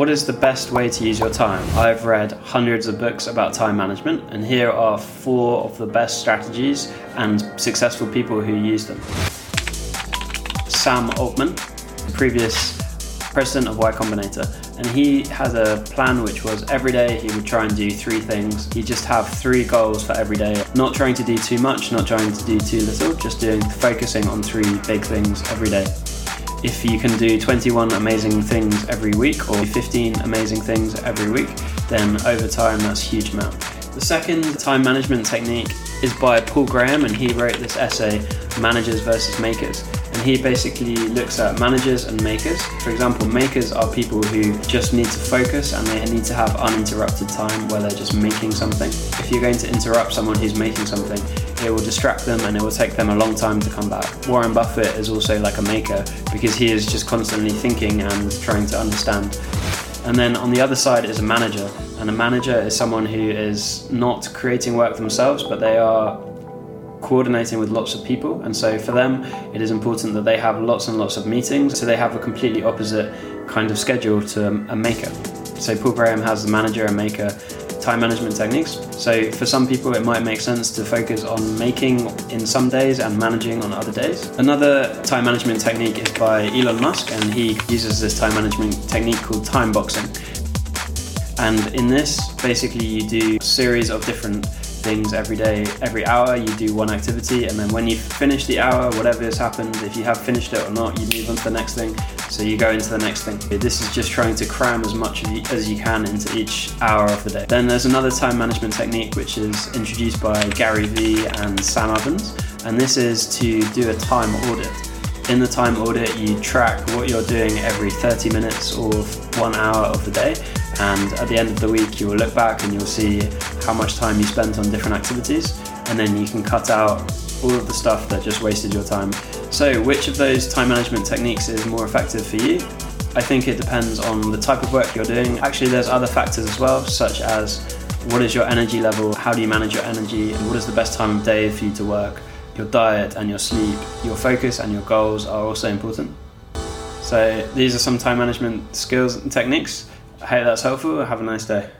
What is the best way to use your time? I've read hundreds of books about time management, and here are four of the best strategies and successful people who use them. Sam Altman, previous president of Y Combinator, and he had a plan which was every day he would try and do three things. He'd just have three goals for every day, not trying to do too much, not trying to do too little, just doing focusing on three big things every day. If you can do 21 amazing things every week or 15 amazing things every week, then over time that's a huge amount. The second time management technique is by Paul Graham, and he wrote this essay, Managers versus Makers. And he basically looks at managers and makers. For example, makers are people who just need to focus and they need to have uninterrupted time where they're just making something. If you're going to interrupt someone who's making something, it will distract them and it will take them a long time to come back. Warren Buffett is also like a maker because he is just constantly thinking and trying to understand. And then on the other side is a manager. And a manager is someone who is not creating work themselves, but they are coordinating with lots of people. And so for them, it is important that they have lots and lots of meetings. So they have a completely opposite kind of schedule to a maker. So Paul Graham has the manager and maker time management techniques. So for some people, it might make sense to focus on making in some days and managing on other days. Another time management technique is by Elon Musk, and he uses this time management technique called time boxing. And in this, basically, you do a series of different things every day. Every hour, you do one activity, and then when you finish the hour, whatever has happened, if you have finished it or not, you move on to the next thing. So you go into the next thing. This is just trying to cram as much as you can into each hour of the day. Then there's another time management technique which is introduced by Gary Vee and Sam Ovens, and this is to do a time audit. In the time audit, you track what you're doing every 30 minutes or one hour of the day, and at the end of the week, you will look back and you'll see how much time you spent on different activities, and then you can cut out all of the stuff that just wasted your time. So, which of those time management techniques is more effective for you? I think it depends on the type of work you're doing. Actually, there's other factors as well, such as what is your energy level, how do you manage your energy, and what is the best time of day for you to work. Your diet and your sleep, your focus and your goals are also important. So, these are some time management skills and techniques. Hope that's helpful. Have a nice day.